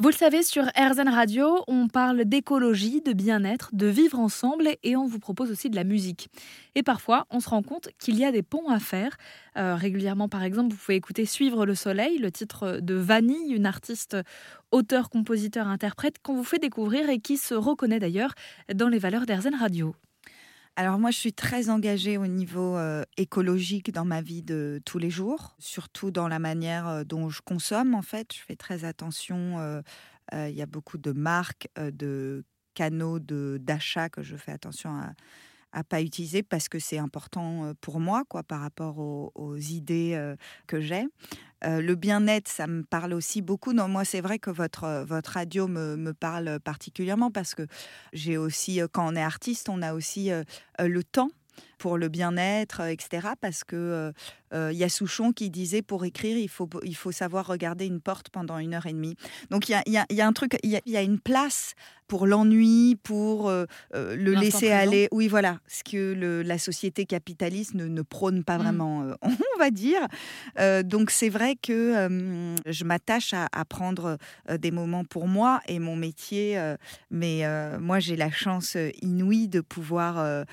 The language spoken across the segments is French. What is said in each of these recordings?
Vous le savez, sur RZN Radio, on parle d'écologie, de bien-être, de vivre ensemble et on vous propose aussi de la musique. Et parfois, on se rend compte qu'il y a des ponts à faire. Euh, régulièrement, par exemple, vous pouvez écouter Suivre le soleil, le titre de Vanille, une artiste auteur, compositeur, interprète qu'on vous fait découvrir et qui se reconnaît d'ailleurs dans les valeurs d'RZN Radio. Alors moi, je suis très engagée au niveau euh, écologique dans ma vie de tous les jours, surtout dans la manière euh, dont je consomme. En fait, je fais très attention. Euh, il y a beaucoup de marques, de canaux d'achat que je fais attention à à pas utiliser parce que c'est important pour moi quoi par rapport aux, idées que j'ai. le bien-être, ça me parle aussi beaucoup. Non, moi, c'est vrai que votre, votre radio me, me parle particulièrement parce que j'ai aussi, quand on est artiste, on a aussi le temps pour le bien-être, etc. Parce que il y a Souchon qui disait pour écrire, il faut, il faut savoir regarder une porte pendant une heure et demie. Donc il y a, y, a, y a, un truc, il y, y a, une place pour l'ennui, pour euh, euh, le laisser aller. Oui, voilà, ce que le, la société capitaliste ne, ne prône pas mmh. vraiment, euh, on va dire. donc c'est vrai que je m'attache à, à, prendre des moments pour moi et mon métier, mais moi j'ai la chance inouïe de pouvoir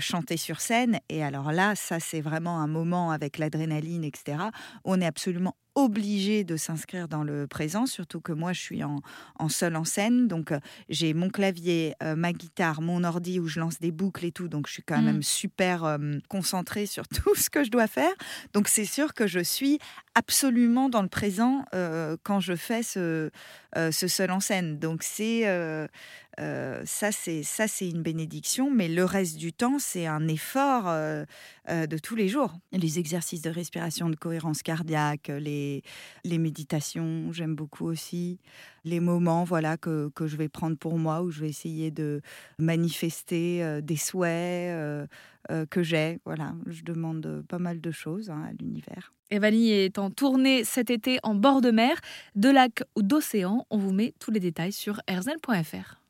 chanter sur scène. Et alors là, ça c'est vraiment un moment avec l'adrénaline, etc. On est absolument obligé de s'inscrire dans le présent, surtout que moi je suis en, en seule en scène, donc euh, j'ai mon clavier, euh, ma guitare, mon ordi où je lance des boucles et tout, donc je suis quand même mmh. super euh, concentrée sur tout ce que je dois faire. Donc c'est sûr que je suis absolument dans le présent quand je fais ce, ce seul en scène. Donc c'est ça c'est ça c'est une bénédiction, mais le reste du temps c'est un effort de tous les jours. Les exercices de respiration, de cohérence cardiaque, les les, méditations, j'aime beaucoup aussi. Les moments voilà, que, que, je vais prendre pour moi, où je vais essayer de manifester euh, des souhaits euh, euh, que j'ai. Voilà, je demande pas mal de choses hein, à l'univers. Evanie est en tournée cet été en bord de mer, de lac ou d'océan. On vous met tous les détails sur erzen.fr.